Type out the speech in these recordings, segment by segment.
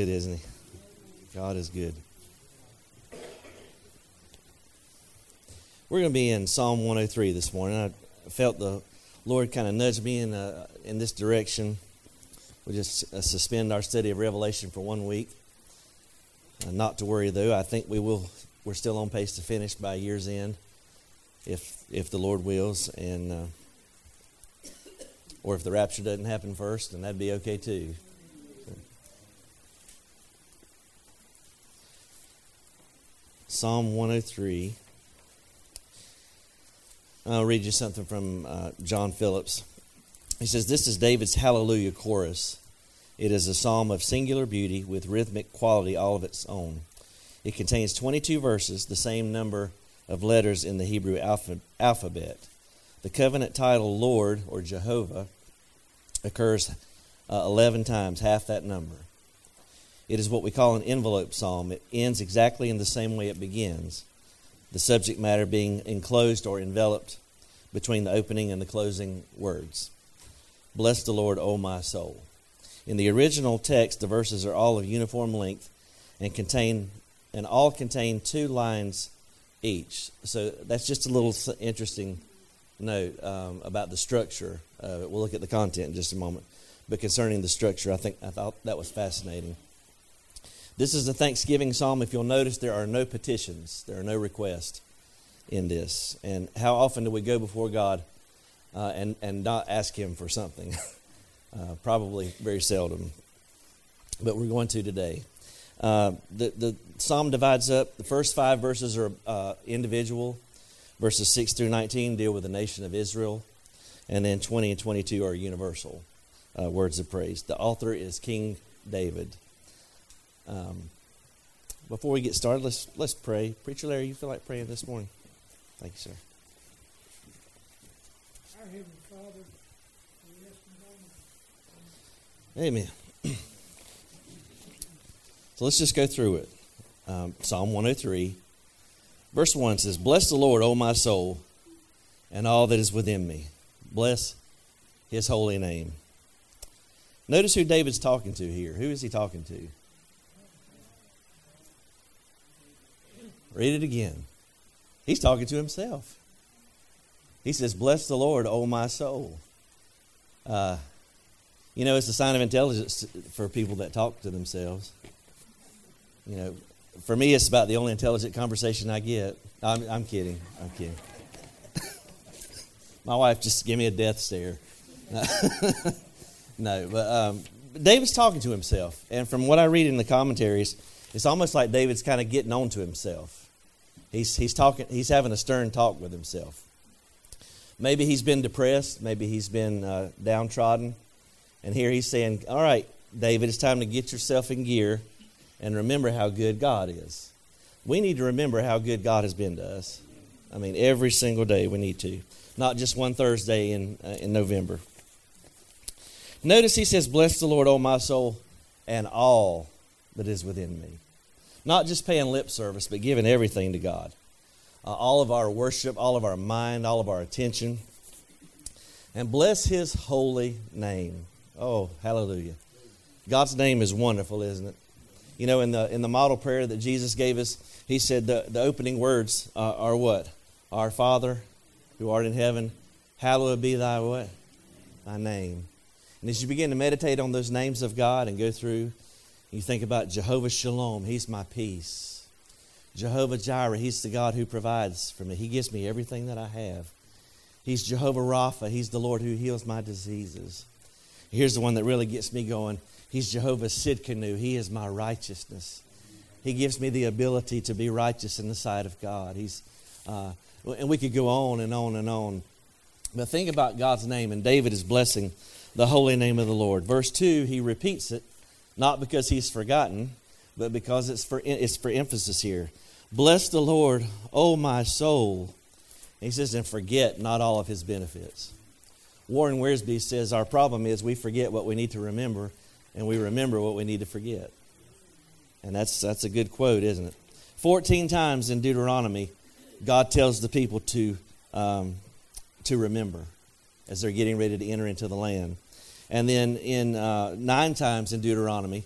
Good, isn't he? God is good. We're going to be in Psalm 103 this morning. I felt the Lord kind of nudge me in uh, in this direction. We'll just uh, suspend our study of Revelation for one week. Uh, not to worry though. I think we will. We're still on pace to finish by year's end, if if the Lord wills, and uh, or if the rapture doesn't happen first, then that'd be okay too. Psalm 103. I'll read you something from uh, John Phillips. He says, This is David's Hallelujah chorus. It is a psalm of singular beauty with rhythmic quality all of its own. It contains 22 verses, the same number of letters in the Hebrew alpha- alphabet. The covenant title Lord or Jehovah occurs uh, 11 times, half that number. It is what we call an envelope psalm. It ends exactly in the same way it begins, the subject matter being enclosed or enveloped between the opening and the closing words. Bless the Lord, O my soul. In the original text, the verses are all of uniform length and contain and all contain two lines each. So that's just a little interesting note um, about the structure. Uh, we'll look at the content in just a moment. But concerning the structure, I think I thought that was fascinating. This is a Thanksgiving psalm. If you'll notice, there are no petitions, there are no requests in this. And how often do we go before God uh, and, and not ask Him for something? uh, probably very seldom. But we're going to today. Uh, the, the psalm divides up, the first five verses are uh, individual. Verses 6 through 19 deal with the nation of Israel. And then 20 and 22 are universal uh, words of praise. The author is King David. Um, before we get started, let's let's pray. Preacher Larry, you feel like praying this morning? Thank you, sir. Our Heavenly Father, Amen. so let's just go through it. Um, Psalm 103, verse 1 says, Bless the Lord, O my soul, and all that is within me. Bless his holy name. Notice who David's talking to here. Who is he talking to? Read it again. He's talking to himself. He says, Bless the Lord, O my soul. Uh, you know, it's a sign of intelligence for people that talk to themselves. You know, for me, it's about the only intelligent conversation I get. I'm, I'm kidding. I'm kidding. My wife just gave me a death stare. no, but um, David's talking to himself. And from what I read in the commentaries, it's almost like David's kind of getting on to himself. He's, he's, talking, he's having a stern talk with himself. Maybe he's been depressed. Maybe he's been uh, downtrodden. And here he's saying, All right, David, it's time to get yourself in gear and remember how good God is. We need to remember how good God has been to us. I mean, every single day we need to, not just one Thursday in, uh, in November. Notice he says, Bless the Lord, O my soul, and all that is within me. Not just paying lip service, but giving everything to God. Uh, all of our worship, all of our mind, all of our attention. And bless his holy name. Oh, hallelujah. God's name is wonderful, isn't it? You know, in the in the model prayer that Jesus gave us, he said the, the opening words uh, are what? Our Father who art in heaven, hallowed be thy what? Thy name. And as you begin to meditate on those names of God and go through, you think about Jehovah Shalom, He's my peace. Jehovah Jireh, He's the God who provides for me. He gives me everything that I have. He's Jehovah Rapha, He's the Lord who heals my diseases. Here's the one that really gets me going. He's Jehovah Sidkenu. He is my righteousness. He gives me the ability to be righteous in the sight of God. He's, uh, and we could go on and on and on. But think about God's name, and David is blessing the holy name of the Lord. Verse 2, he repeats it, not because he's forgotten, but because it's for, it's for emphasis here. Bless the Lord, O my soul. He says, and forget not all of his benefits. Warren Wiersbe says, Our problem is we forget what we need to remember, and we remember what we need to forget. And that's, that's a good quote, isn't it? 14 times in Deuteronomy, God tells the people to, um, to remember as they're getting ready to enter into the land. And then in uh, nine times in Deuteronomy,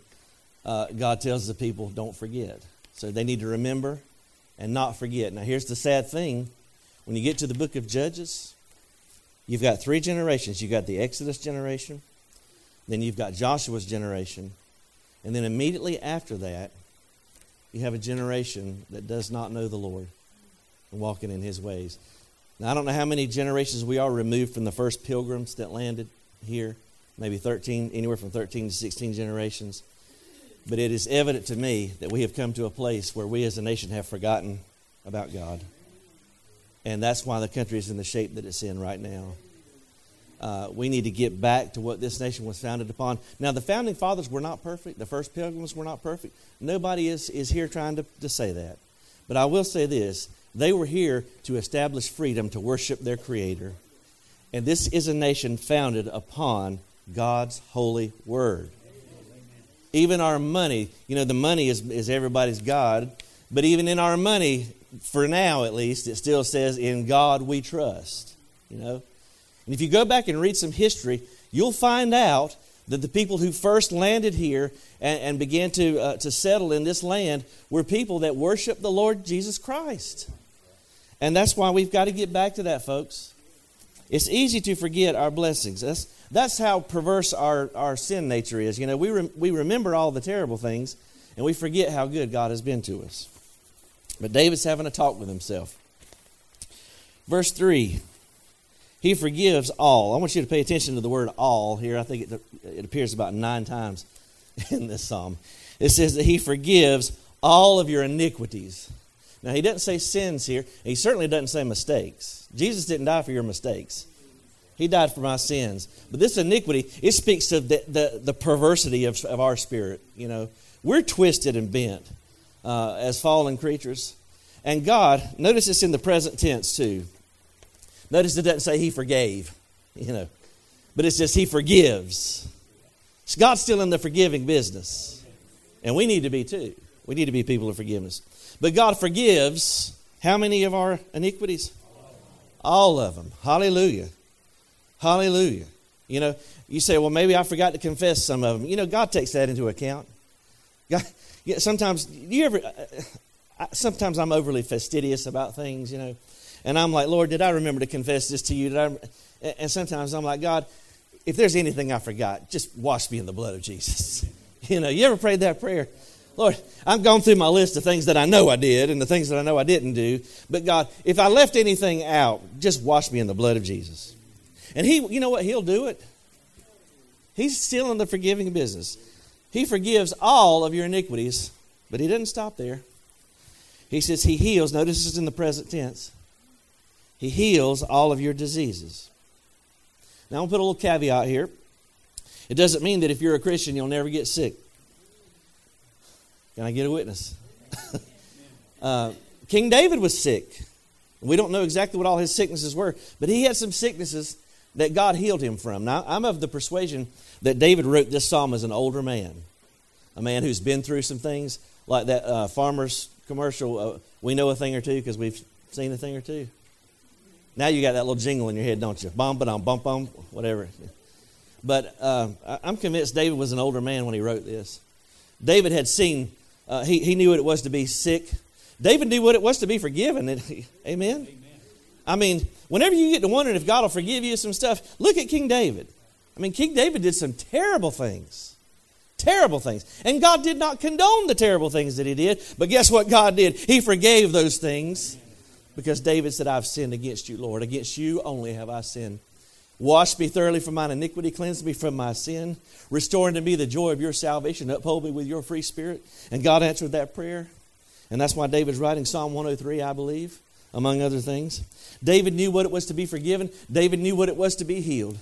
uh, God tells the people, don't forget. So they need to remember and not forget. Now, here's the sad thing when you get to the book of Judges, you've got three generations. You've got the Exodus generation, then you've got Joshua's generation, and then immediately after that, you have a generation that does not know the Lord and walking in his ways. Now, I don't know how many generations we are removed from the first pilgrims that landed here, maybe 13, anywhere from 13 to 16 generations. But it is evident to me that we have come to a place where we as a nation have forgotten about God. And that's why the country is in the shape that it's in right now. Uh, we need to get back to what this nation was founded upon. Now, the founding fathers were not perfect. The first pilgrims were not perfect. Nobody is, is here trying to, to say that. But I will say this they were here to establish freedom to worship their Creator. And this is a nation founded upon God's holy word. Even our money, you know, the money is, is everybody's God, but even in our money, for now at least, it still says, In God we trust. You know? And if you go back and read some history, you'll find out that the people who first landed here and, and began to, uh, to settle in this land were people that worshiped the Lord Jesus Christ. And that's why we've got to get back to that, folks. It's easy to forget our blessings. That's, that's how perverse our, our sin nature is. You know, we, we remember all the terrible things and we forget how good God has been to us. But David's having a talk with himself. Verse 3 He forgives all. I want you to pay attention to the word all here. I think it, it appears about nine times in this psalm. It says that He forgives all of your iniquities. Now, he doesn't say sins here. He certainly doesn't say mistakes. Jesus didn't die for your mistakes. He died for my sins. But this iniquity, it speaks of the, the, the perversity of, of our spirit. You know, we're twisted and bent uh, as fallen creatures. And God, notice it's in the present tense too. Notice it doesn't say He forgave, you know, but it says He forgives. God's still in the forgiving business. And we need to be too. We need to be people of forgiveness. But God forgives how many of our iniquities? All of them. Hallelujah. Hallelujah. You know, you say, well, maybe I forgot to confess some of them. You know, God takes that into account. God, yeah, sometimes, you ever, uh, sometimes I'm overly fastidious about things, you know, and I'm like, Lord, did I remember to confess this to you? Did I? And sometimes I'm like, God, if there's anything I forgot, just wash me in the blood of Jesus. You know, you ever prayed that prayer? Lord, I'm going through my list of things that I know I did and the things that I know I didn't do. But God, if I left anything out, just wash me in the blood of Jesus. And He, you know what? He'll do it. He's still in the forgiving business. He forgives all of your iniquities, but He doesn't stop there. He says He heals. Notice this is in the present tense. He heals all of your diseases. Now, to put a little caveat here. It doesn't mean that if you're a Christian, you'll never get sick. Can I get a witness? uh, King David was sick. We don't know exactly what all his sicknesses were, but he had some sicknesses that God healed him from. Now, I'm of the persuasion that David wrote this psalm as an older man, a man who's been through some things, like that uh, farmer's commercial. Uh, we know a thing or two because we've seen a thing or two. Now you got that little jingle in your head, don't you? Bum, ba dum, bum, bum, whatever. But uh, I'm convinced David was an older man when he wrote this. David had seen uh, he, he knew what it was to be sick. David knew what it was to be forgiven. Amen? Amen? I mean, whenever you get to wondering if God will forgive you some stuff, look at King David. I mean, King David did some terrible things. Terrible things. And God did not condone the terrible things that he did. But guess what God did? He forgave those things because David said, I've sinned against you, Lord. Against you only have I sinned. Wash me thoroughly from mine iniquity, cleanse me from my sin, restore unto me the joy of your salvation, uphold me with your free spirit. And God answered that prayer. And that's why David's writing Psalm 103, I believe, among other things. David knew what it was to be forgiven, David knew what it was to be healed.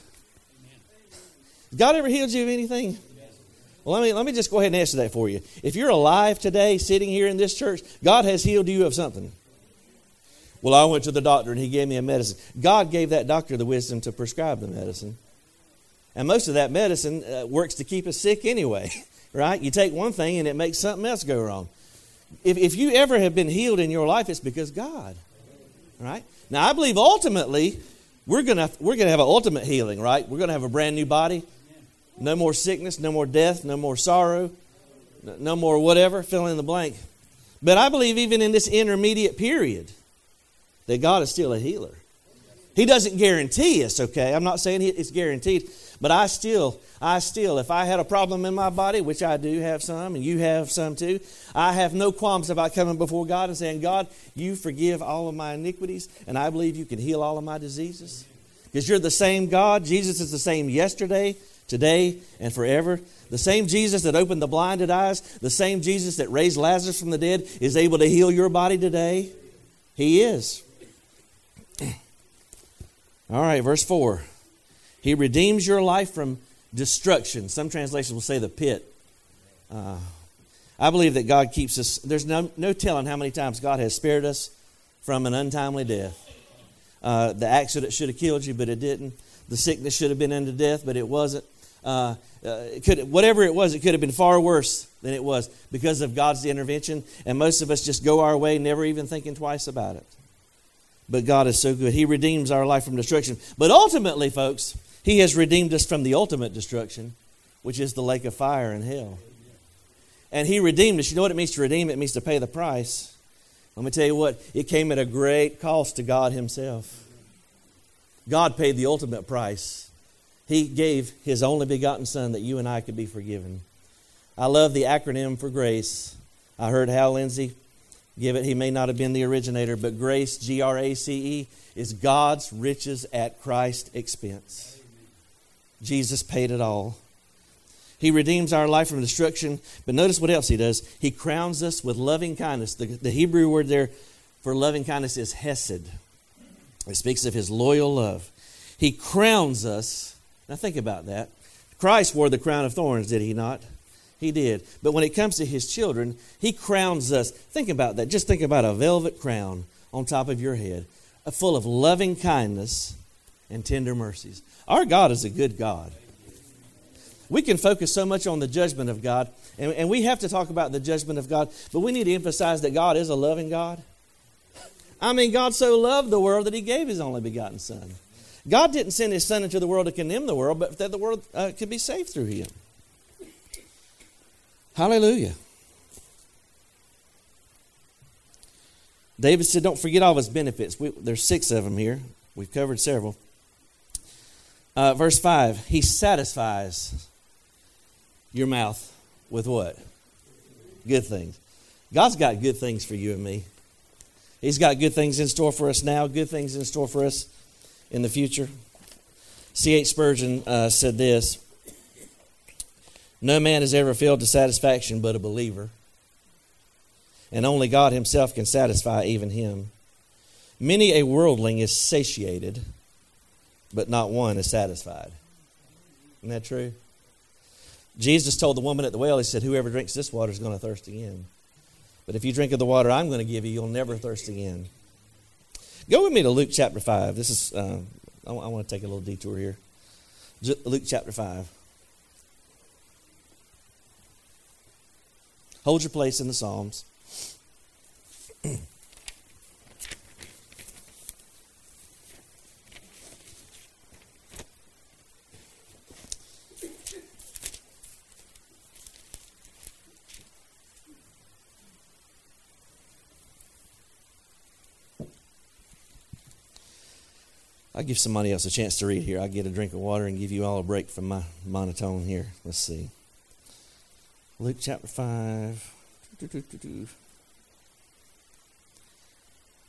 God ever healed you of anything? Well, let me, let me just go ahead and answer that for you. If you're alive today, sitting here in this church, God has healed you of something. Well, I went to the doctor and he gave me a medicine. God gave that doctor the wisdom to prescribe the medicine. And most of that medicine uh, works to keep us sick anyway, right? You take one thing and it makes something else go wrong. If, if you ever have been healed in your life, it's because God, right? Now, I believe ultimately we're going to we're gonna have an ultimate healing, right? We're going to have a brand new body. No more sickness, no more death, no more sorrow. no more whatever, fill in the blank. But I believe even in this intermediate period that God is still a healer. He doesn't guarantee us, okay? I'm not saying it's guaranteed, but I still, I still, if I had a problem in my body, which I do have some, and you have some too, I have no qualms about coming before God and saying, God, you forgive all of my iniquities, and I believe you can heal all of my diseases. Because you're the same God. Jesus is the same yesterday, today, and forever. The same Jesus that opened the blinded eyes, the same Jesus that raised Lazarus from the dead, is able to heal your body today. He is. All right, verse 4. He redeems your life from destruction. Some translations will say the pit. Uh, I believe that God keeps us. There's no, no telling how many times God has spared us from an untimely death. Uh, the accident should have killed you, but it didn't. The sickness should have been into death, but it wasn't. Uh, uh, it could, whatever it was, it could have been far worse than it was because of God's intervention. And most of us just go our way, never even thinking twice about it. But God is so good. He redeems our life from destruction. But ultimately, folks, He has redeemed us from the ultimate destruction, which is the lake of fire and hell. And He redeemed us. You know what it means to redeem? It means to pay the price. Let me tell you what, it came at a great cost to God Himself. God paid the ultimate price. He gave His only begotten Son that you and I could be forgiven. I love the acronym for grace. I heard Hal Lindsey give it. He may not have been the originator, but grace, G R A C E, is God's riches at Christ's expense. Jesus paid it all. He redeems our life from destruction. But notice what else he does. He crowns us with loving kindness. The, the Hebrew word there for loving kindness is hesed. It speaks of his loyal love. He crowns us. Now think about that. Christ wore the crown of thorns, did he not? He did. But when it comes to his children, he crowns us. Think about that. Just think about a velvet crown on top of your head, full of loving kindness and tender mercies. Our God is a good God. We can focus so much on the judgment of God, and, and we have to talk about the judgment of God, but we need to emphasize that God is a loving God. I mean, God so loved the world that he gave his only begotten Son. God didn't send his Son into the world to condemn the world, but that the world uh, could be saved through him. Hallelujah. David said, Don't forget all of his benefits. We, there's six of them here. We've covered several. Uh, verse 5 He satisfies your mouth with what? Good things. God's got good things for you and me. He's got good things in store for us now, good things in store for us in the future. C.H. Spurgeon uh, said this No man has ever failed to satisfaction but a believer, and only God Himself can satisfy even him. Many a worldling is satiated, but not one is satisfied. Isn't that true? Jesus told the woman at the well, He said, Whoever drinks this water is going to thirst again. But if you drink of the water I'm going to give you, you'll never thirst again. Go with me to Luke chapter 5. This is, uh, I, I want to take a little detour here. Luke chapter 5. Hold your place in the Psalms. I'll give somebody else a chance to read here. I'll get a drink of water and give you all a break from my monotone here. Let's see. Luke chapter 5.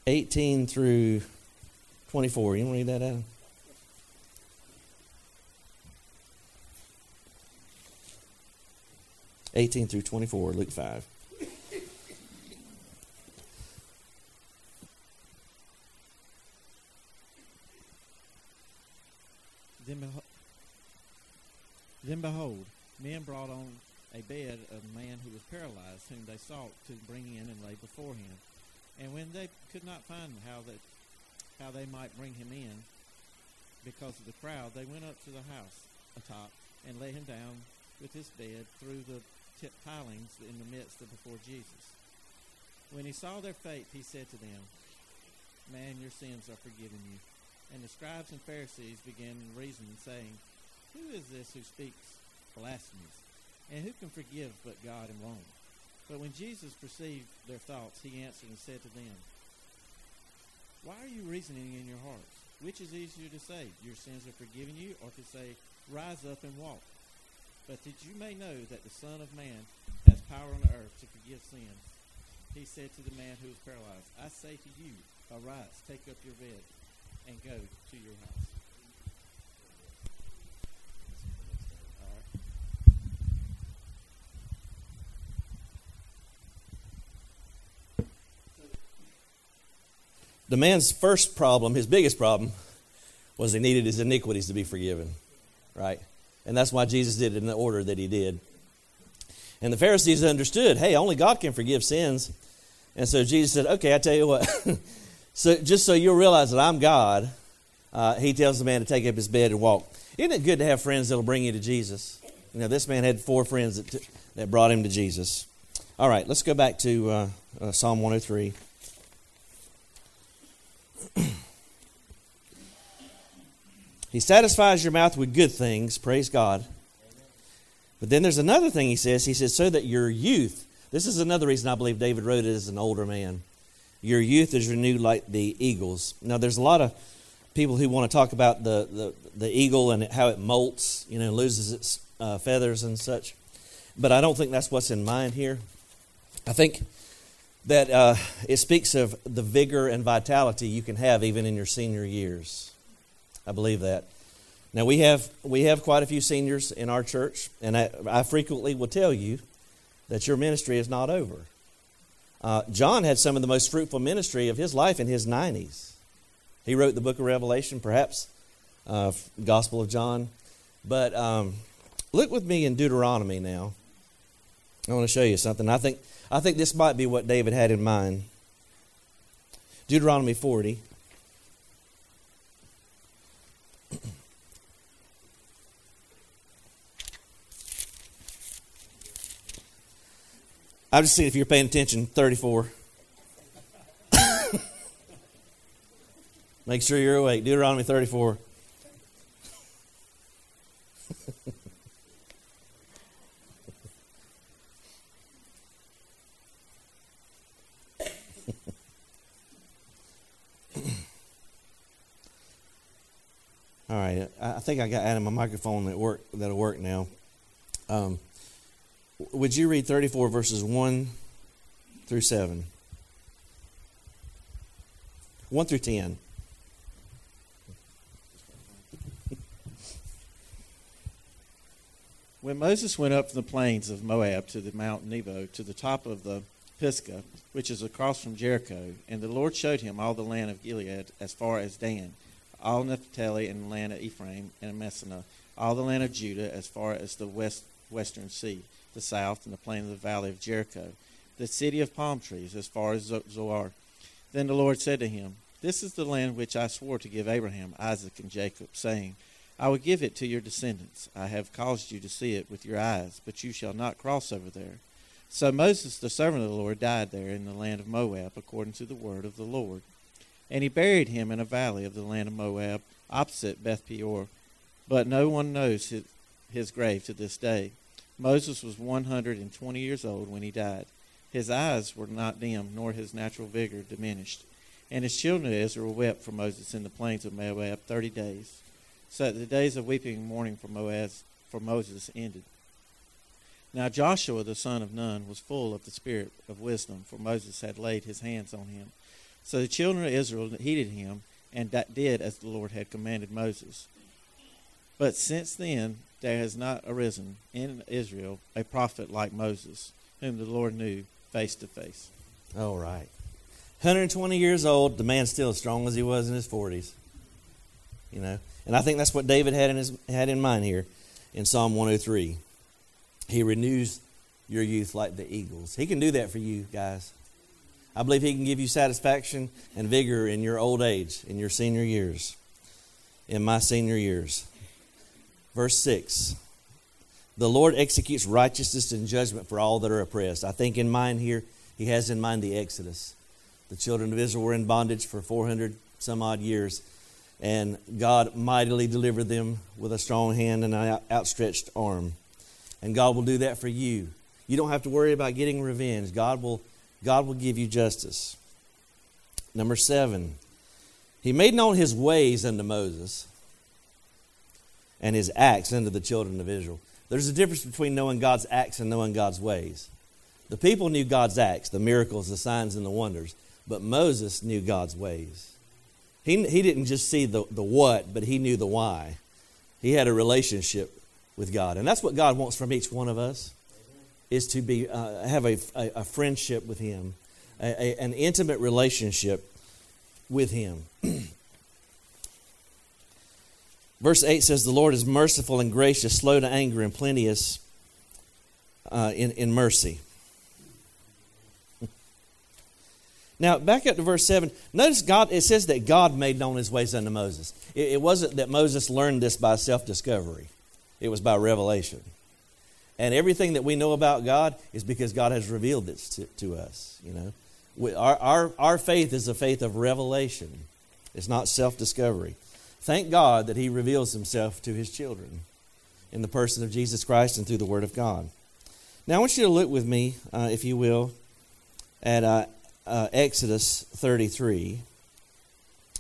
18 through 24. You want to read that, Adam? Eighteen through twenty-four, Luke five. Then behold, men brought on a bed of a man who was paralyzed, whom they sought to bring in and lay before him. And when they could not find how that how they might bring him in, because of the crowd, they went up to the house atop and laid him down with his bed through the tip pilings in the midst of before Jesus. When he saw their faith, he said to them, Man, your sins are forgiven you. And the scribes and Pharisees began reasoning, saying, who is this who speaks blasphemies? And who can forgive but God alone? But when Jesus perceived their thoughts, he answered and said to them, Why are you reasoning in your hearts? Which is easier to say, Your sins are forgiven you, or to say, Rise up and walk? But that you may know that the Son of Man has power on the earth to forgive sins, he said to the man who was paralyzed, I say to you, Arise, take up your bed, and go to your house. The man's first problem, his biggest problem, was he needed his iniquities to be forgiven, right? And that's why Jesus did it in the order that he did. And the Pharisees understood, hey, only God can forgive sins. And so Jesus said, okay, I tell you what. so just so you'll realize that I'm God, uh, he tells the man to take up his bed and walk. Isn't it good to have friends that'll bring you to Jesus? You know, this man had four friends that, t- that brought him to Jesus. All right, let's go back to uh, uh, Psalm 103. He satisfies your mouth with good things, praise God. But then there's another thing he says. He says, so that your youth, this is another reason I believe David wrote it as an older man. Your youth is renewed like the eagles. Now, there's a lot of people who want to talk about the, the, the eagle and how it molts, you know, loses its uh, feathers and such. But I don't think that's what's in mind here. I think that uh, it speaks of the vigor and vitality you can have even in your senior years. I believe that. Now we have we have quite a few seniors in our church, and I, I frequently will tell you that your ministry is not over. Uh, John had some of the most fruitful ministry of his life in his 90s. He wrote the book of Revelation, perhaps, uh, Gospel of John. But um, look with me in Deuteronomy now. I want to show you something. I think I think this might be what David had in mind. Deuteronomy 40. I'm just seeing if you're paying attention. 34. Make sure you're awake. Deuteronomy 34. All right, I think I got Adam my microphone that work that'll work now. Um, would you read 34 verses 1 through 7? 1 through 10. When Moses went up from the plains of Moab to the Mount Nebo, to the top of the Pisgah, which is across from Jericho, and the Lord showed him all the land of Gilead as far as Dan, all Naphtali and the land of Ephraim and Manasseh, all the land of Judah as far as the west western sea, the south, and the plain of the valley of Jericho, the city of palm trees as far as Zoar. Then the Lord said to him, This is the land which I swore to give Abraham, Isaac, and Jacob, saying, I will give it to your descendants. I have caused you to see it with your eyes, but you shall not cross over there. So Moses, the servant of the Lord, died there in the land of Moab, according to the word of the Lord. And he buried him in a valley of the land of Moab, opposite Beth Peor. But no one knows his, his grave to this day. Moses was 120 years old when he died. His eyes were not dim, nor his natural vigor diminished. And his children of Israel wept for Moses in the plains of Moab thirty days, so the days of weeping and mourning for, Moaz, for Moses ended. Now Joshua the son of Nun was full of the spirit of wisdom, for Moses had laid his hands on him. So the children of Israel heeded him and did as the Lord had commanded Moses. But since then there has not arisen in Israel a prophet like Moses, whom the Lord knew face to face. All right. 120 years old, the man's still as strong as he was in his 40s. You know, and I think that's what David had in his had in mind here in Psalm 103. He renews your youth like the eagles. He can do that for you guys. I believe he can give you satisfaction and vigor in your old age, in your senior years, in my senior years. Verse 6 The Lord executes righteousness and judgment for all that are oppressed. I think in mind here, he has in mind the Exodus. The children of Israel were in bondage for 400 some odd years, and God mightily delivered them with a strong hand and an outstretched arm. And God will do that for you. You don't have to worry about getting revenge. God will, God will give you justice. Number seven, he made known his ways unto Moses and his acts unto the children of Israel. There's a difference between knowing God's acts and knowing God's ways. The people knew God's acts, the miracles, the signs, and the wonders, but Moses knew God's ways. He, he didn't just see the, the what, but he knew the why. He had a relationship with God. And that's what God wants from each one of us, is to be, uh, have a, a, a, friendship with him, a, an intimate relationship with him. Verse 8 says, The Lord is merciful and gracious, slow to anger, and plenteous uh, in, in mercy. Now, back up to verse 7. Notice God, it says that God made known his ways unto Moses. It, it wasn't that Moses learned this by self discovery, it was by revelation. And everything that we know about God is because God has revealed this to, to us. You know, we, our, our, our faith is a faith of revelation, it's not self discovery. Thank God that He reveals Himself to His children in the person of Jesus Christ and through the Word of God. Now, I want you to look with me, uh, if you will, at uh, uh, Exodus 33.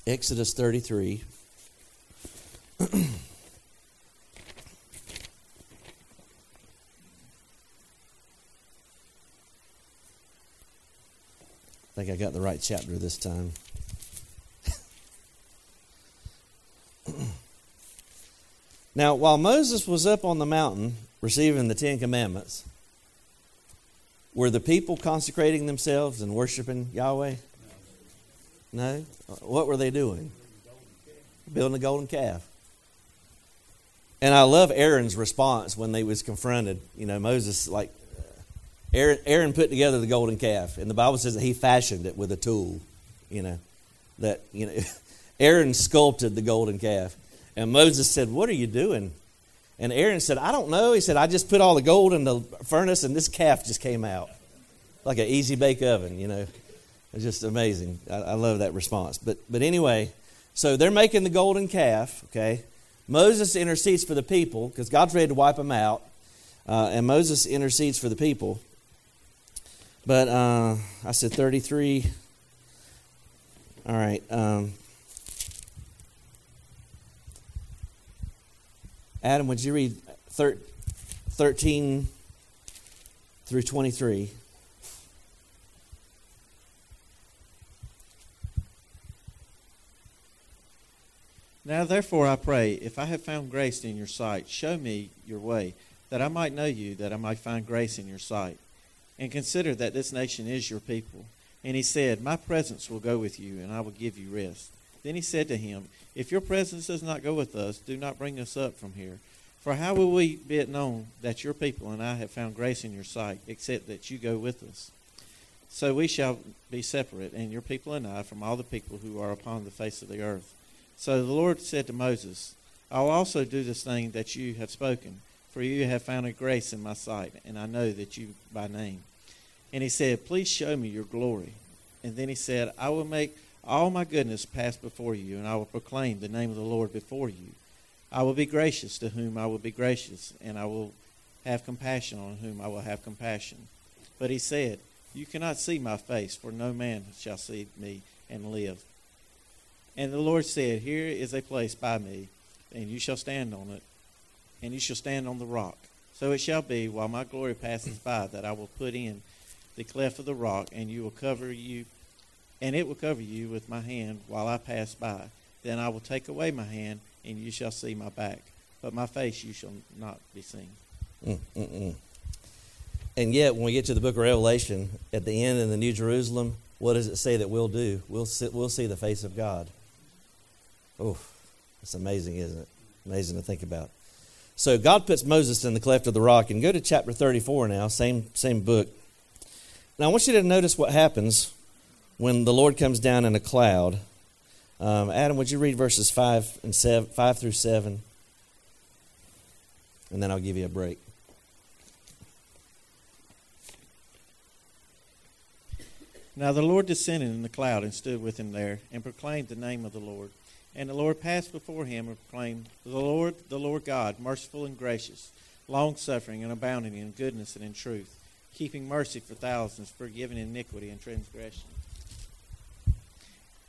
Exodus 33. I think I got the right chapter this time. now, while Moses was up on the mountain receiving the Ten Commandments, were the people consecrating themselves and worshiping Yahweh? No. What were they doing? Building a golden calf. And I love Aaron's response when they was confronted. You know, Moses like Aaron, Aaron put together the golden calf, and the Bible says that he fashioned it with a tool. You know, that you know, Aaron sculpted the golden calf, and Moses said, "What are you doing?" And Aaron said, I don't know. He said, I just put all the gold in the furnace and this calf just came out. Like an easy bake oven, you know. It's just amazing. I, I love that response. But but anyway, so they're making the golden calf, okay? Moses intercedes for the people because God's ready to wipe them out. Uh, and Moses intercedes for the people. But uh, I said 33. All right. Um, Adam, would you read 13 through 23? Now, therefore, I pray, if I have found grace in your sight, show me your way, that I might know you, that I might find grace in your sight. And consider that this nation is your people. And he said, My presence will go with you, and I will give you rest. Then he said to him, If your presence does not go with us, do not bring us up from here. For how will we be it known that your people and I have found grace in your sight, except that you go with us? So we shall be separate, and your people and I, from all the people who are upon the face of the earth. So the Lord said to Moses, I will also do this thing that you have spoken, for you have found a grace in my sight, and I know that you by name. And he said, Please show me your glory. And then he said, I will make all my goodness pass before you, and I will proclaim the name of the Lord before you. I will be gracious to whom I will be gracious, and I will have compassion on whom I will have compassion. But he said, You cannot see my face, for no man shall see me and live. And the Lord said, Here is a place by me, and you shall stand on it, and you shall stand on the rock. So it shall be, while my glory passes by, that I will put in the cleft of the rock, and you will cover you and it will cover you with my hand while I pass by. Then I will take away my hand, and you shall see my back, but my face you shall not be seen. Mm-mm-mm. And yet, when we get to the book of Revelation, at the end in the New Jerusalem, what does it say that we'll do? We'll see, we'll see the face of God. Oh, it's amazing, isn't it? Amazing to think about. So God puts Moses in the cleft of the rock, and go to chapter 34 now, same same book. Now I want you to notice what happens when the Lord comes down in a cloud. Um, Adam, would you read verses five and seven, five through seven, and then I'll give you a break. Now the Lord descended in the cloud and stood with him there, and proclaimed the name of the Lord. And the Lord passed before him and proclaimed, The Lord, the Lord God, merciful and gracious long suffering and abounding in goodness and in truth, keeping mercy for thousands, forgiving iniquity and transgression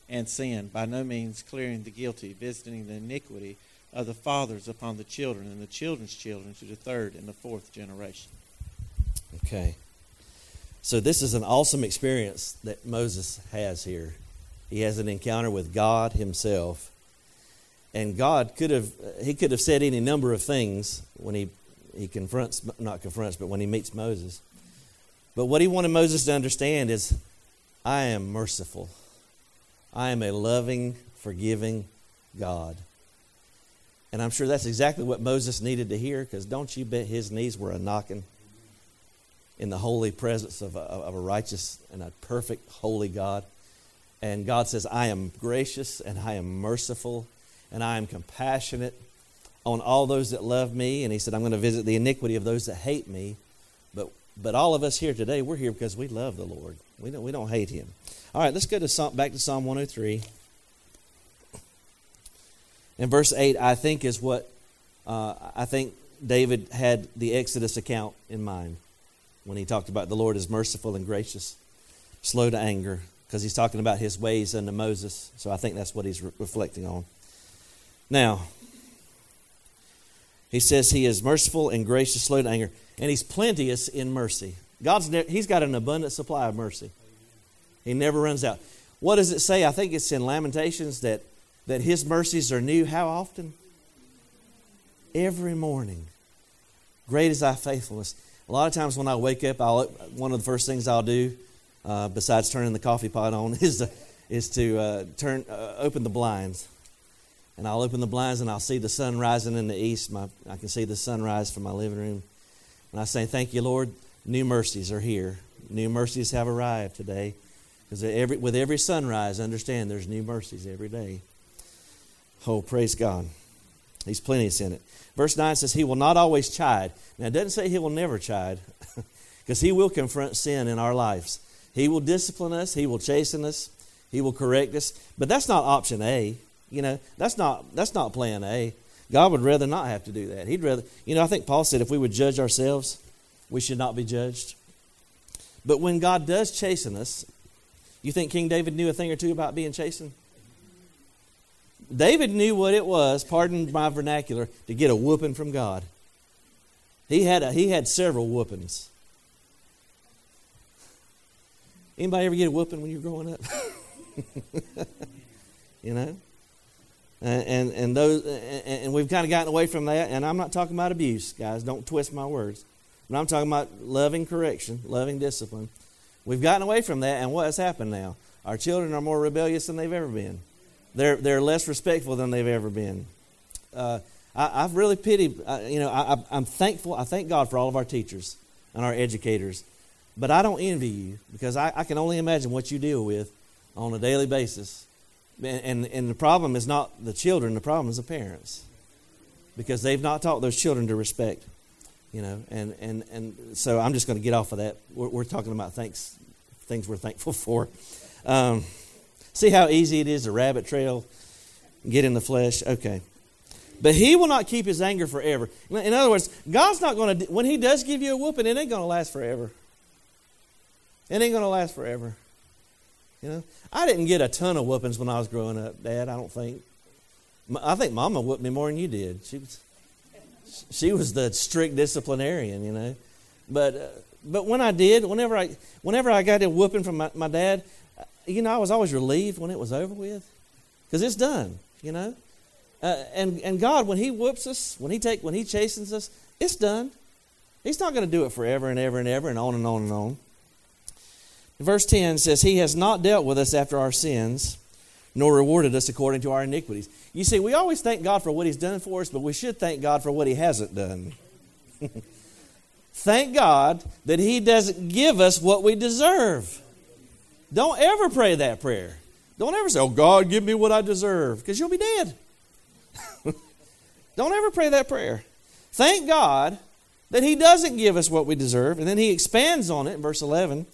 and sin, by no means clearing the guilty, visiting the iniquity of the fathers upon the children and the children's children to the third and the fourth generation. Okay. So this is an awesome experience that Moses has here. He has an encounter with God himself. And God could have he could have said any number of things when he he confronts not confronts but when he meets Moses. But what he wanted Moses to understand is I am merciful. I am a loving, forgiving God. And I'm sure that's exactly what Moses needed to hear because don't you bet his knees were a knocking in the holy presence of a, of a righteous and a perfect, holy God. And God says, I am gracious and I am merciful and I am compassionate on all those that love me. And He said, I'm going to visit the iniquity of those that hate me. But, but all of us here today, we're here because we love the Lord. We don't, we don't hate Him. All right, let's go to Psalm, back to Psalm 103. And verse 8, I think, is what uh, I think David had the Exodus account in mind when he talked about the Lord is merciful and gracious, slow to anger, because he's talking about his ways unto Moses. So I think that's what he's re- reflecting on. Now, he says he is merciful and gracious, slow to anger, and he's plenteous in mercy. God's ne- he's got an abundant supply of mercy. He never runs out. What does it say? I think it's in Lamentations that that his mercies are new how often? Every morning. Great is thy faithfulness. A lot of times when I wake up, I'll, one of the first things I'll do, uh, besides turning the coffee pot on, is to, is to uh, turn, uh, open the blinds. And I'll open the blinds and I'll see the sun rising in the east. My, I can see the sunrise from my living room. And I say, Thank you, Lord. New mercies are here. New mercies have arrived today. Because every, with every sunrise, understand there's new mercies every day. Oh, praise God. He's plenteous in it. Verse 9 says, He will not always chide. Now, it doesn't say He will never chide, because He will confront sin in our lives. He will discipline us, He will chasten us, He will correct us. But that's not option A. You know, that's not, that's not plan A. God would rather not have to do that. He'd rather, you know, I think Paul said if we would judge ourselves, we should not be judged. But when God does chasten us, you think King David knew a thing or two about being chastened? David knew what it was, pardon my vernacular, to get a whooping from God. He had, a, he had several whoopings. Anybody ever get a whooping when you're growing up? you know? And, and, those and we've kind of gotten away from that. And I'm not talking about abuse, guys. Don't twist my words. But I'm talking about loving correction, loving discipline. We've gotten away from that, and what has happened now? Our children are more rebellious than they've ever been. They're, they're less respectful than they've ever been. Uh, I, have really pitied, uh, you know, I, I'm thankful, I thank God for all of our teachers and our educators. But I don't envy you because I, I can only imagine what you deal with on a daily basis. And, and, and the problem is not the children, the problem is the parents. Because they've not taught those children to respect. You know, and, and, and so I'm just going to get off of that. We're, we're talking about thanks, things we're thankful for. Um, See how easy it is to rabbit trail, get in the flesh? Okay. But he will not keep his anger forever. In other words, God's not going to, when he does give you a whooping, it ain't going to last forever. It ain't going to last forever. You know, I didn't get a ton of whoopings when I was growing up, Dad. I don't think. I think Mama whooped me more than you did. She was, she was the strict disciplinarian, you know. But, uh, but when I did, whenever I, whenever I got a whooping from my, my dad, you know, I was always relieved when it was over with because it's done, you know. Uh, and and God, when He whoops us, when He take when He chastens us, it's done. He's not going to do it forever and ever and ever and on and on and on. Verse 10 says, He has not dealt with us after our sins, nor rewarded us according to our iniquities. You see, we always thank God for what He's done for us, but we should thank God for what He hasn't done. thank God that He doesn't give us what we deserve. Don't ever pray that prayer. Don't ever say, Oh, God, give me what I deserve, because you'll be dead. Don't ever pray that prayer. Thank God that He doesn't give us what we deserve. And then He expands on it in verse 11.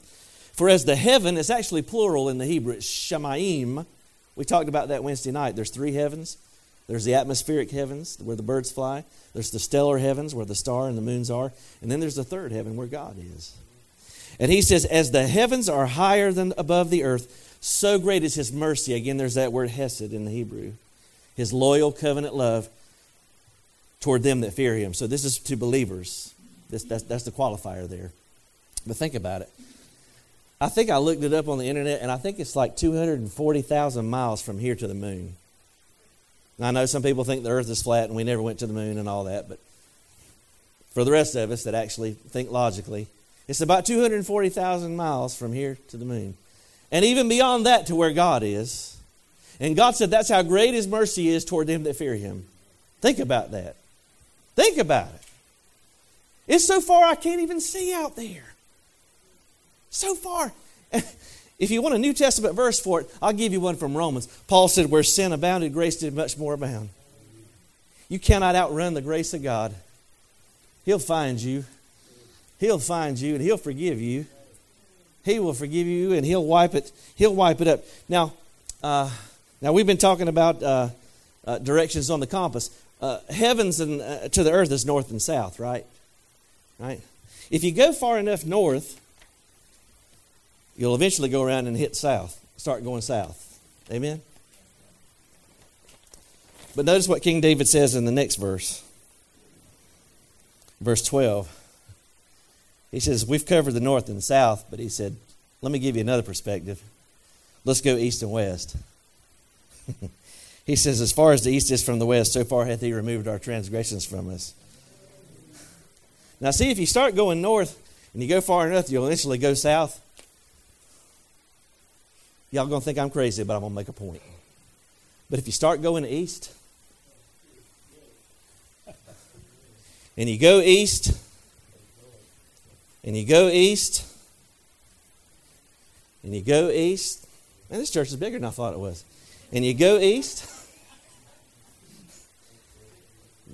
For as the heaven, it's actually plural in the Hebrew, it's Shemaim. We talked about that Wednesday night. There's three heavens. There's the atmospheric heavens where the birds fly. There's the stellar heavens where the star and the moons are. And then there's the third heaven where God is. And he says, As the heavens are higher than above the earth, so great is his mercy. Again, there's that word hesed in the Hebrew. His loyal covenant love toward them that fear him. So this is to believers. This, that's, that's the qualifier there. But think about it. I think I looked it up on the internet, and I think it's like 240,000 miles from here to the moon. I know some people think the earth is flat and we never went to the moon and all that, but for the rest of us that actually think logically, it's about 240,000 miles from here to the moon. And even beyond that to where God is. And God said that's how great His mercy is toward them that fear Him. Think about that. Think about it. It's so far I can't even see out there. So far. If you want a New Testament verse for it, I'll give you one from Romans. Paul said, Where sin abounded, grace did much more abound. You cannot outrun the grace of God. He'll find you. He'll find you and he'll forgive you. He will forgive you and he'll wipe it. He'll wipe it up. Now, uh, now we've been talking about uh, uh, directions on the compass. Uh, heavens and uh, to the earth is north and south, right? Right. If you go far enough north, you'll eventually go around and hit south. Start going south. Amen. But notice what King David says in the next verse, verse twelve. He says, We've covered the north and the south, but he said, Let me give you another perspective. Let's go east and west. he says, As far as the east is from the west, so far hath he removed our transgressions from us. Now, see, if you start going north and you go far enough, you'll eventually go south. Y'all gonna think I'm crazy, but I'm gonna make a point. But if you start going east, and you go east, and you go east, and you go east. Man, this church is bigger than I thought it was. And you go east.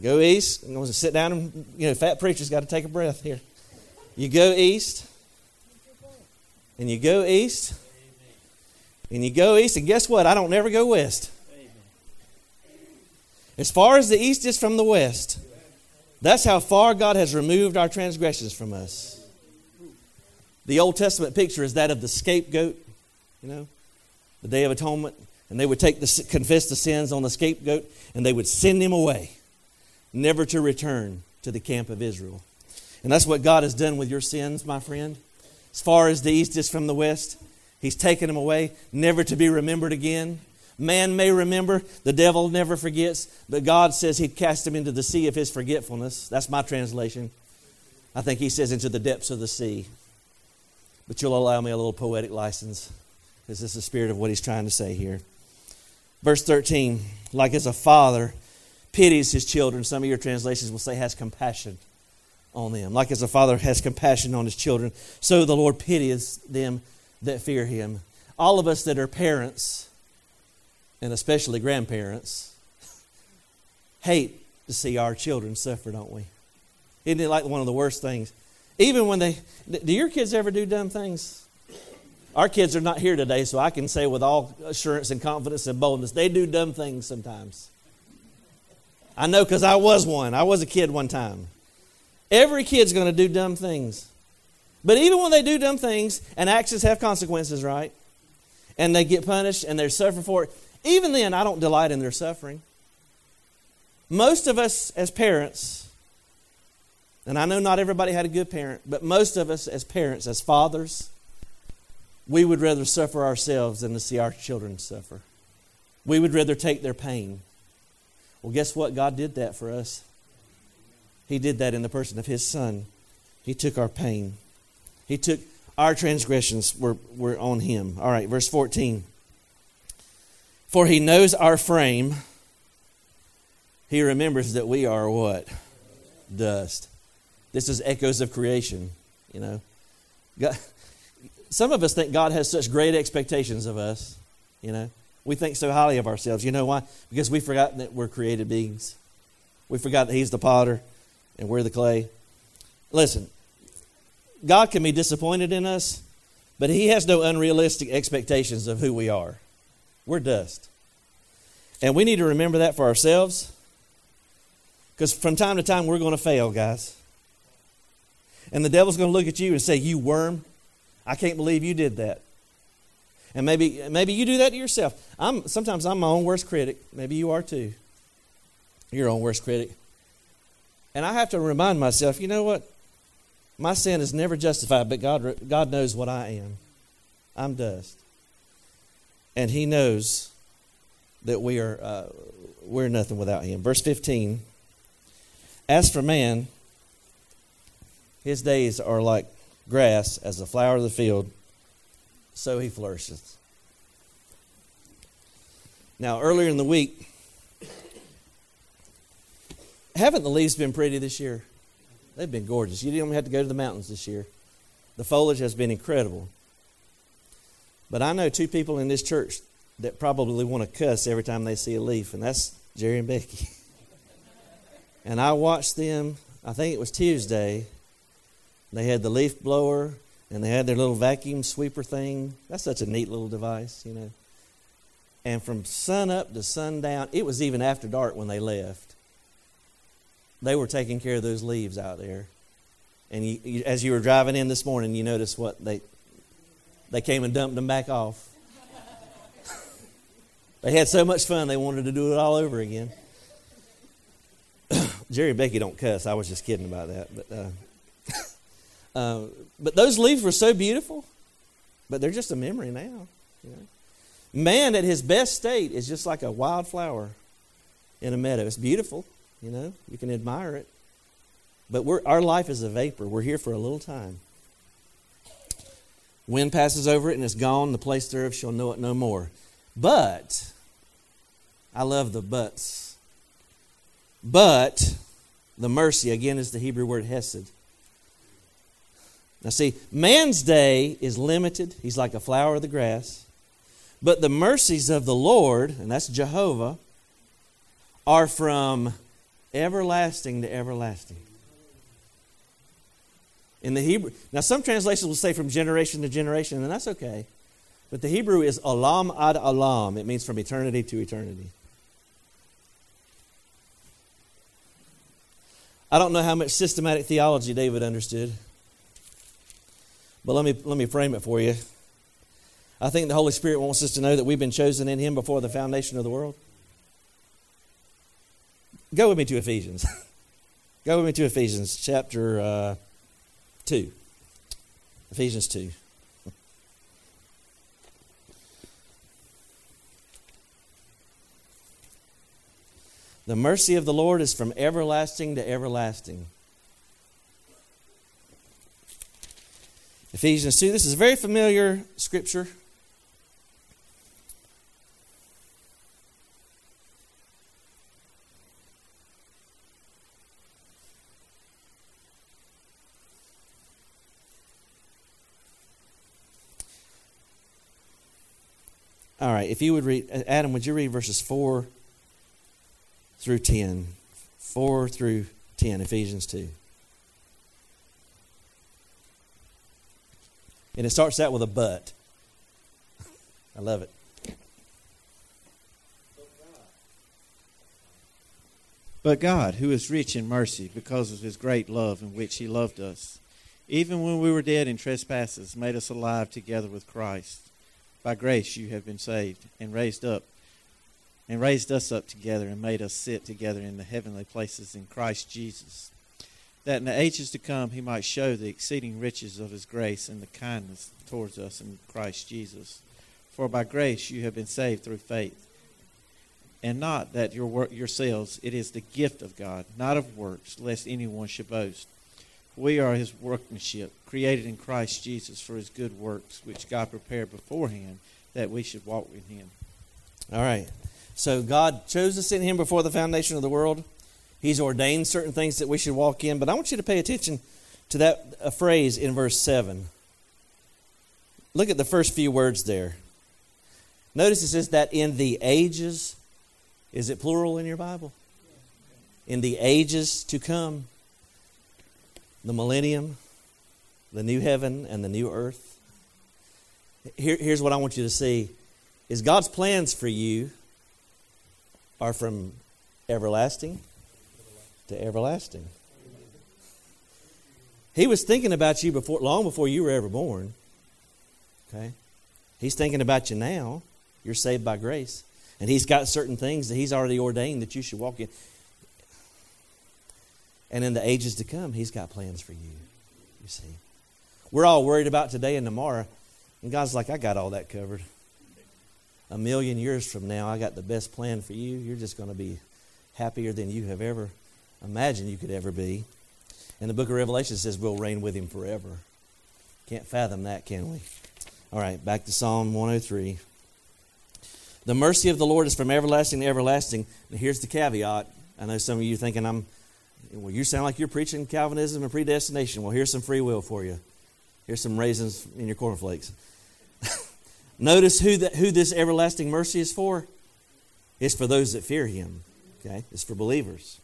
go east. I'm to sit down and, you know, fat preacher's got to take a breath here. You go east. And you go east. And you go east. And guess what? I don't never go west. As far as the east is from the west, that's how far God has removed our transgressions from us. The Old Testament picture is that of the scapegoat, you know, the Day of Atonement. And they would take the, confess the sins on the scapegoat and they would send him away, never to return to the camp of Israel. And that's what God has done with your sins, my friend. As far as the east is from the west, He's taken them away, never to be remembered again. Man may remember, the devil never forgets, but God says He'd cast him into the sea of His forgetfulness. That's my translation. I think He says into the depths of the sea. But you'll allow me a little poetic license. because This is the spirit of what he's trying to say here. Verse 13, like as a father pities his children, some of your translations will say has compassion on them. Like as a father has compassion on his children, so the Lord pities them that fear him. All of us that are parents, and especially grandparents, hate to see our children suffer, don't we? Isn't it like one of the worst things? Even when they, do your kids ever do dumb things? Our kids are not here today, so I can say with all assurance and confidence and boldness, they do dumb things sometimes. I know because I was one. I was a kid one time. Every kid's going to do dumb things. But even when they do dumb things, and actions have consequences, right? And they get punished and they suffer for it, even then, I don't delight in their suffering. Most of us as parents, and I know not everybody had a good parent, but most of us as parents, as fathers, we would rather suffer ourselves than to see our children suffer. We would rather take their pain. Well, guess what? God did that for us. He did that in the person of His Son. He took our pain. He took our transgressions were, were on Him. All right, verse 14. For He knows our frame. He remembers that we are what? Dust. This is echoes of creation, you know. God, some of us think God has such great expectations of us, you know. We think so highly of ourselves. You know why? Because we forgot that we're created beings. We forgot that He's the potter and we're the clay. Listen, God can be disappointed in us, but He has no unrealistic expectations of who we are. We're dust. And we need to remember that for ourselves. Because from time to time, we're going to fail, guys. And the devil's going to look at you and say, You worm, I can't believe you did that. And maybe, maybe you do that to yourself. I'm, sometimes I'm my own worst critic. Maybe you are too. Your own worst critic. And I have to remind myself, you know what? My sin is never justified, but God, God knows what I am. I'm dust. And He knows that we are uh, we're nothing without Him. Verse 15 As for man, his days are like grass as the flower of the field, so he flourisheth. Now, earlier in the week, haven't the leaves been pretty this year? They've been gorgeous. You didn't even have to go to the mountains this year. The foliage has been incredible. But I know two people in this church that probably want to cuss every time they see a leaf, and that's Jerry and Becky. and I watched them, I think it was Tuesday. They had the leaf blower and they had their little vacuum sweeper thing. That's such a neat little device, you know. And from sun up to sundown, it was even after dark when they left. They were taking care of those leaves out there. And you, you, as you were driving in this morning, you noticed what they they came and dumped them back off. they had so much fun they wanted to do it all over again. Jerry and Becky don't cuss. I was just kidding about that, but uh, uh, but those leaves were so beautiful, but they're just a memory now. You know? Man at his best state is just like a wildflower in a meadow. It's beautiful, you know, you can admire it. But our life is a vapor. We're here for a little time. Wind passes over it and it's gone. The place thereof shall know it no more. But, I love the buts. But, the mercy, again, is the Hebrew word hesed. Now, see, man's day is limited. He's like a flower of the grass. But the mercies of the Lord, and that's Jehovah, are from everlasting to everlasting. In the Hebrew, now some translations will say from generation to generation, and that's okay. But the Hebrew is alam ad alam, It means from eternity to eternity. I don't know how much systematic theology David understood. But let me, let me frame it for you. I think the Holy Spirit wants us to know that we've been chosen in Him before the foundation of the world. Go with me to Ephesians. Go with me to Ephesians chapter uh, 2. Ephesians 2. The mercy of the Lord is from everlasting to everlasting. Ephesians 2. This is a very familiar scripture. All right, if you would read, Adam, would you read verses 4 through 10? 4 through 10, Ephesians 2. And it starts out with a but. I love it. But God, who is rich in mercy because of his great love in which he loved us, even when we were dead in trespasses, made us alive together with Christ. By grace you have been saved and raised up and raised us up together and made us sit together in the heavenly places in Christ Jesus that in the ages to come he might show the exceeding riches of his grace and the kindness towards us in Christ Jesus. For by grace you have been saved through faith, and not that your work yourselves; it is the gift of God, not of works, lest anyone should boast. We are his workmanship, created in Christ Jesus for his good works, which God prepared beforehand that we should walk in him. All right. So God chose us in him before the foundation of the world. He's ordained certain things that we should walk in. But I want you to pay attention to that uh, phrase in verse 7. Look at the first few words there. Notice it says that in the ages, is it plural in your Bible? In the ages to come, the millennium, the new heaven, and the new earth. Here, here's what I want you to see is God's plans for you are from everlasting to everlasting. He was thinking about you before, long before you were ever born. Okay? He's thinking about you now. You're saved by grace. And He's got certain things that He's already ordained that you should walk in. And in the ages to come, He's got plans for you. You see. We're all worried about today and tomorrow. And God's like, I got all that covered. A million years from now, I got the best plan for you. You're just going to be happier than you have ever imagined you could ever be. And the book of Revelation says we'll reign with him forever. Can't fathom that, can we? All right, back to Psalm 103. The mercy of the Lord is from everlasting to everlasting. Now here's the caveat. I know some of you thinking I'm, well, you sound like you're preaching Calvinism and predestination. Well, here's some free will for you. Here's some raisins in your cornflakes. Notice who, that, who this everlasting mercy is for. It's for those that fear him. Okay? It's for believers.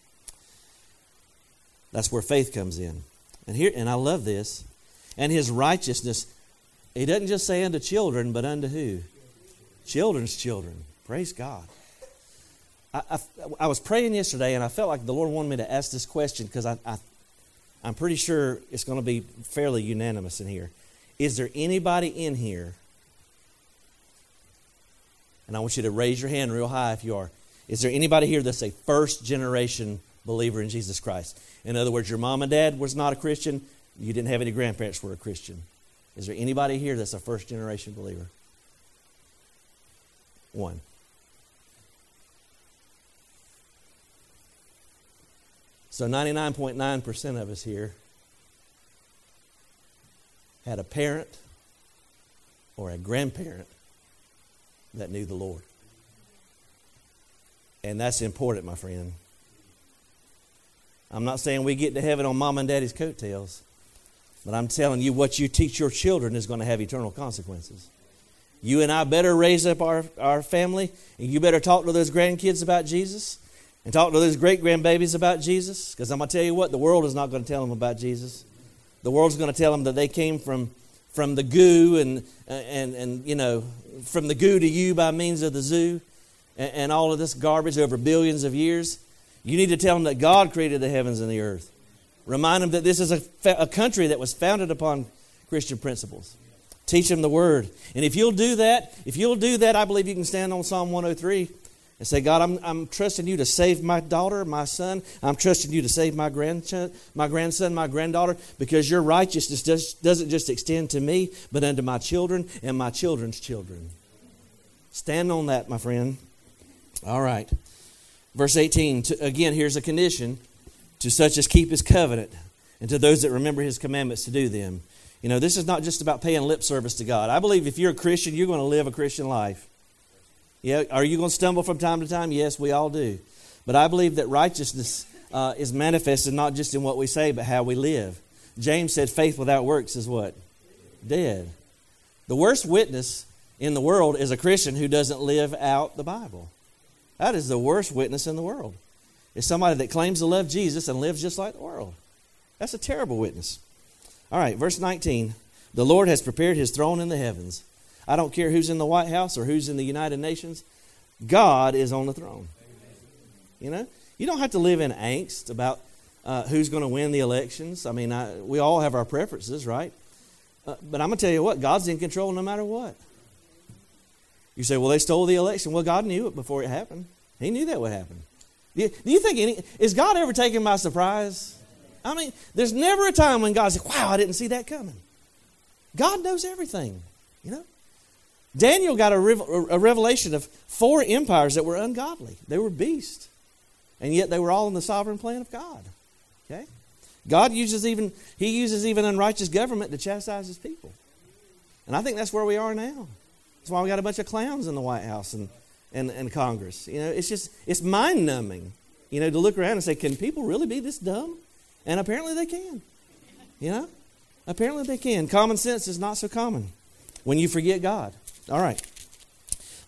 That's where faith comes in. And here and I love this. And his righteousness, he doesn't just say unto children, but unto who? Children's children. Praise God. I, I, I was praying yesterday and I felt like the Lord wanted me to ask this question because I, I, I'm pretty sure it's going to be fairly unanimous in here. Is there anybody in here? And I want you to raise your hand real high if you are. Is there anybody here that's a first generation believer in Jesus Christ? In other words, your mom and dad was not a Christian, you didn't have any grandparents who were a Christian. Is there anybody here that's a first generation believer? One. So 99.9% of us here had a parent or a grandparent that knew the Lord. And that's important, my friend. I'm not saying we get to heaven on mom and daddy's coattails, but I'm telling you what you teach your children is going to have eternal consequences. You and I better raise up our, our family, and you better talk to those grandkids about Jesus and talk to those great grandbabies about Jesus. Because I'm going to tell you what, the world is not going to tell them about Jesus. The world's going to tell them that they came from, from the goo and, and, and, you know, from the goo to you by means of the zoo and, and all of this garbage over billions of years. You need to tell them that God created the heavens and the earth. Remind them that this is a, a country that was founded upon Christian principles. Teach them the word. And if you'll do that, if you'll do that, I believe you can stand on Psalm 103 and say, God, I'm, I'm trusting you to save my daughter, my son. I'm trusting you to save my grandson, my grandson, my granddaughter, because your righteousness does, doesn't just extend to me, but unto my children and my children's children. Stand on that, my friend. All right. Verse 18, to, again, here's a condition to such as keep his covenant, and to those that remember his commandments to do them. You know, this is not just about paying lip service to God. I believe if you're a Christian, you're going to live a Christian life. Yeah, are you going to stumble from time to time? Yes, we all do. But I believe that righteousness uh, is manifested not just in what we say, but how we live. James said, faith without works is what? Dead. The worst witness in the world is a Christian who doesn't live out the Bible. That is the worst witness in the world. It's somebody that claims to love Jesus and lives just like the world. That's a terrible witness. All right, verse 19. The Lord has prepared his throne in the heavens. I don't care who's in the White House or who's in the United Nations. God is on the throne. You know, you don't have to live in angst about uh, who's going to win the elections. I mean, I, we all have our preferences, right? Uh, but I'm going to tell you what, God's in control no matter what. You say, well, they stole the election. Well, God knew it before it happened. He knew that would happen. Do you, do you think any, is God ever taken by surprise? I mean, there's never a time when God said, wow, I didn't see that coming. God knows everything, you know? Daniel got a, a revelation of four empires that were ungodly. They were beasts. And yet they were all in the sovereign plan of God. Okay? God uses even he uses even unrighteous government to chastise his people. And I think that's where we are now. That's why we got a bunch of clowns in the White House and, and, and Congress. You know, it's just it's mind numbing, you know, to look around and say, Can people really be this dumb? And apparently they can. You know? Apparently they can. Common sense is not so common when you forget God. All right.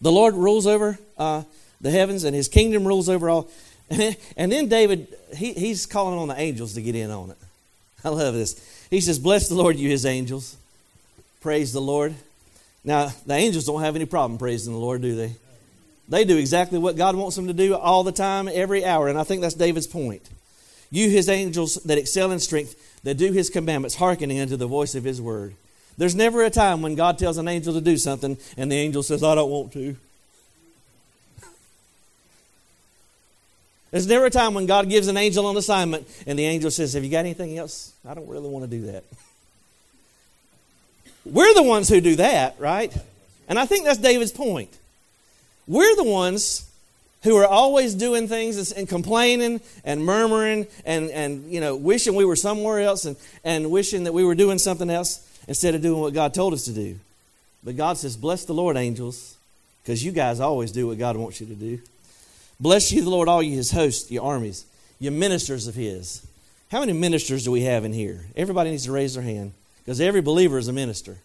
The Lord rules over uh, the heavens, and his kingdom rules over all. And then David, he, he's calling on the angels to get in on it. I love this. He says, Bless the Lord, you his angels. Praise the Lord. Now, the angels don't have any problem praising the Lord, do they? They do exactly what God wants them to do all the time, every hour. And I think that's David's point. You, his angels that excel in strength, that do his commandments, hearkening unto the voice of his word. There's never a time when God tells an angel to do something and the angel says, I don't want to. There's never a time when God gives an angel an assignment and the angel says, Have you got anything else? I don't really want to do that. We're the ones who do that, right? And I think that's David's point. We're the ones who are always doing things and complaining and murmuring and, and you know, wishing we were somewhere else and, and wishing that we were doing something else instead of doing what God told us to do. But God says, Bless the Lord, angels, because you guys always do what God wants you to do. Bless you, the Lord, all you his hosts, your armies, your ministers of his. How many ministers do we have in here? Everybody needs to raise their hand because every believer is a minister.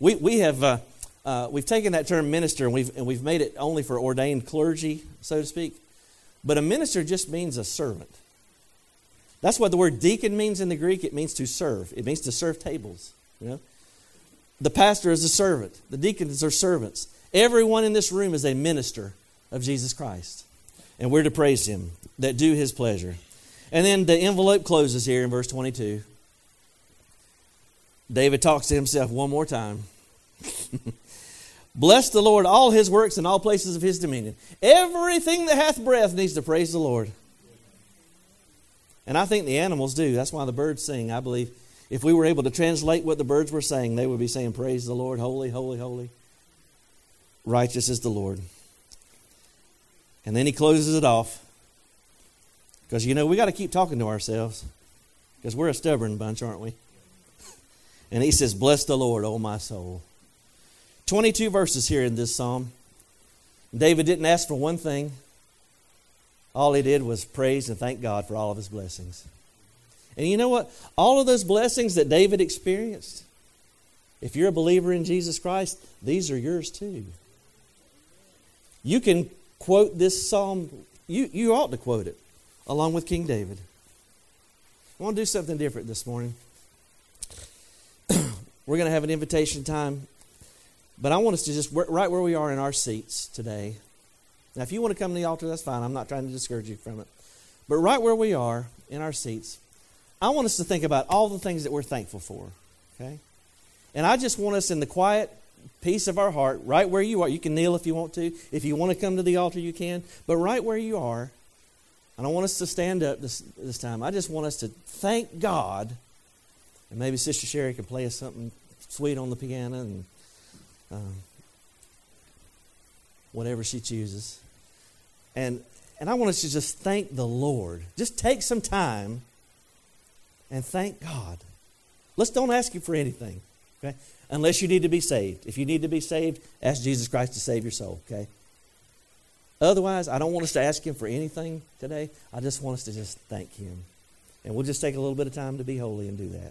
We, we have. Uh, uh, we've taken that term minister and we've, and we've made it only for ordained clergy, so to speak. But a minister just means a servant. That's what the word deacon means in the Greek. It means to serve. It means to serve tables. You know, the pastor is a servant. The deacons are servants. Everyone in this room is a minister of Jesus Christ, and we're to praise Him that do His pleasure. And then the envelope closes here in verse twenty-two. David talks to himself one more time. Bless the Lord, all his works and all places of his dominion. Everything that hath breath needs to praise the Lord. And I think the animals do. That's why the birds sing. I believe if we were able to translate what the birds were saying, they would be saying, Praise the Lord, holy, holy, holy. Righteous is the Lord. And then he closes it off. Because, you know, we got to keep talking to ourselves. Because we're a stubborn bunch, aren't we? And he says, Bless the Lord, O my soul. 22 verses here in this psalm. David didn't ask for one thing. All he did was praise and thank God for all of his blessings. And you know what? All of those blessings that David experienced, if you're a believer in Jesus Christ, these are yours too. You can quote this psalm, you, you ought to quote it along with King David. I want to do something different this morning. We're going to have an invitation time but I want us to just, right where we are in our seats today. Now, if you want to come to the altar, that's fine. I'm not trying to discourage you from it. But right where we are in our seats, I want us to think about all the things that we're thankful for. Okay? And I just want us in the quiet peace of our heart, right where you are. You can kneel if you want to. If you want to come to the altar, you can. But right where you are, I don't want us to stand up this, this time. I just want us to thank God. And maybe Sister Sherry can play us something sweet on the piano and um, whatever she chooses. And, and I want us to just thank the Lord. Just take some time and thank God. Let's don't ask Him for anything, okay? Unless you need to be saved. If you need to be saved, ask Jesus Christ to save your soul, okay? Otherwise, I don't want us to ask Him for anything today. I just want us to just thank Him. And we'll just take a little bit of time to be holy and do that.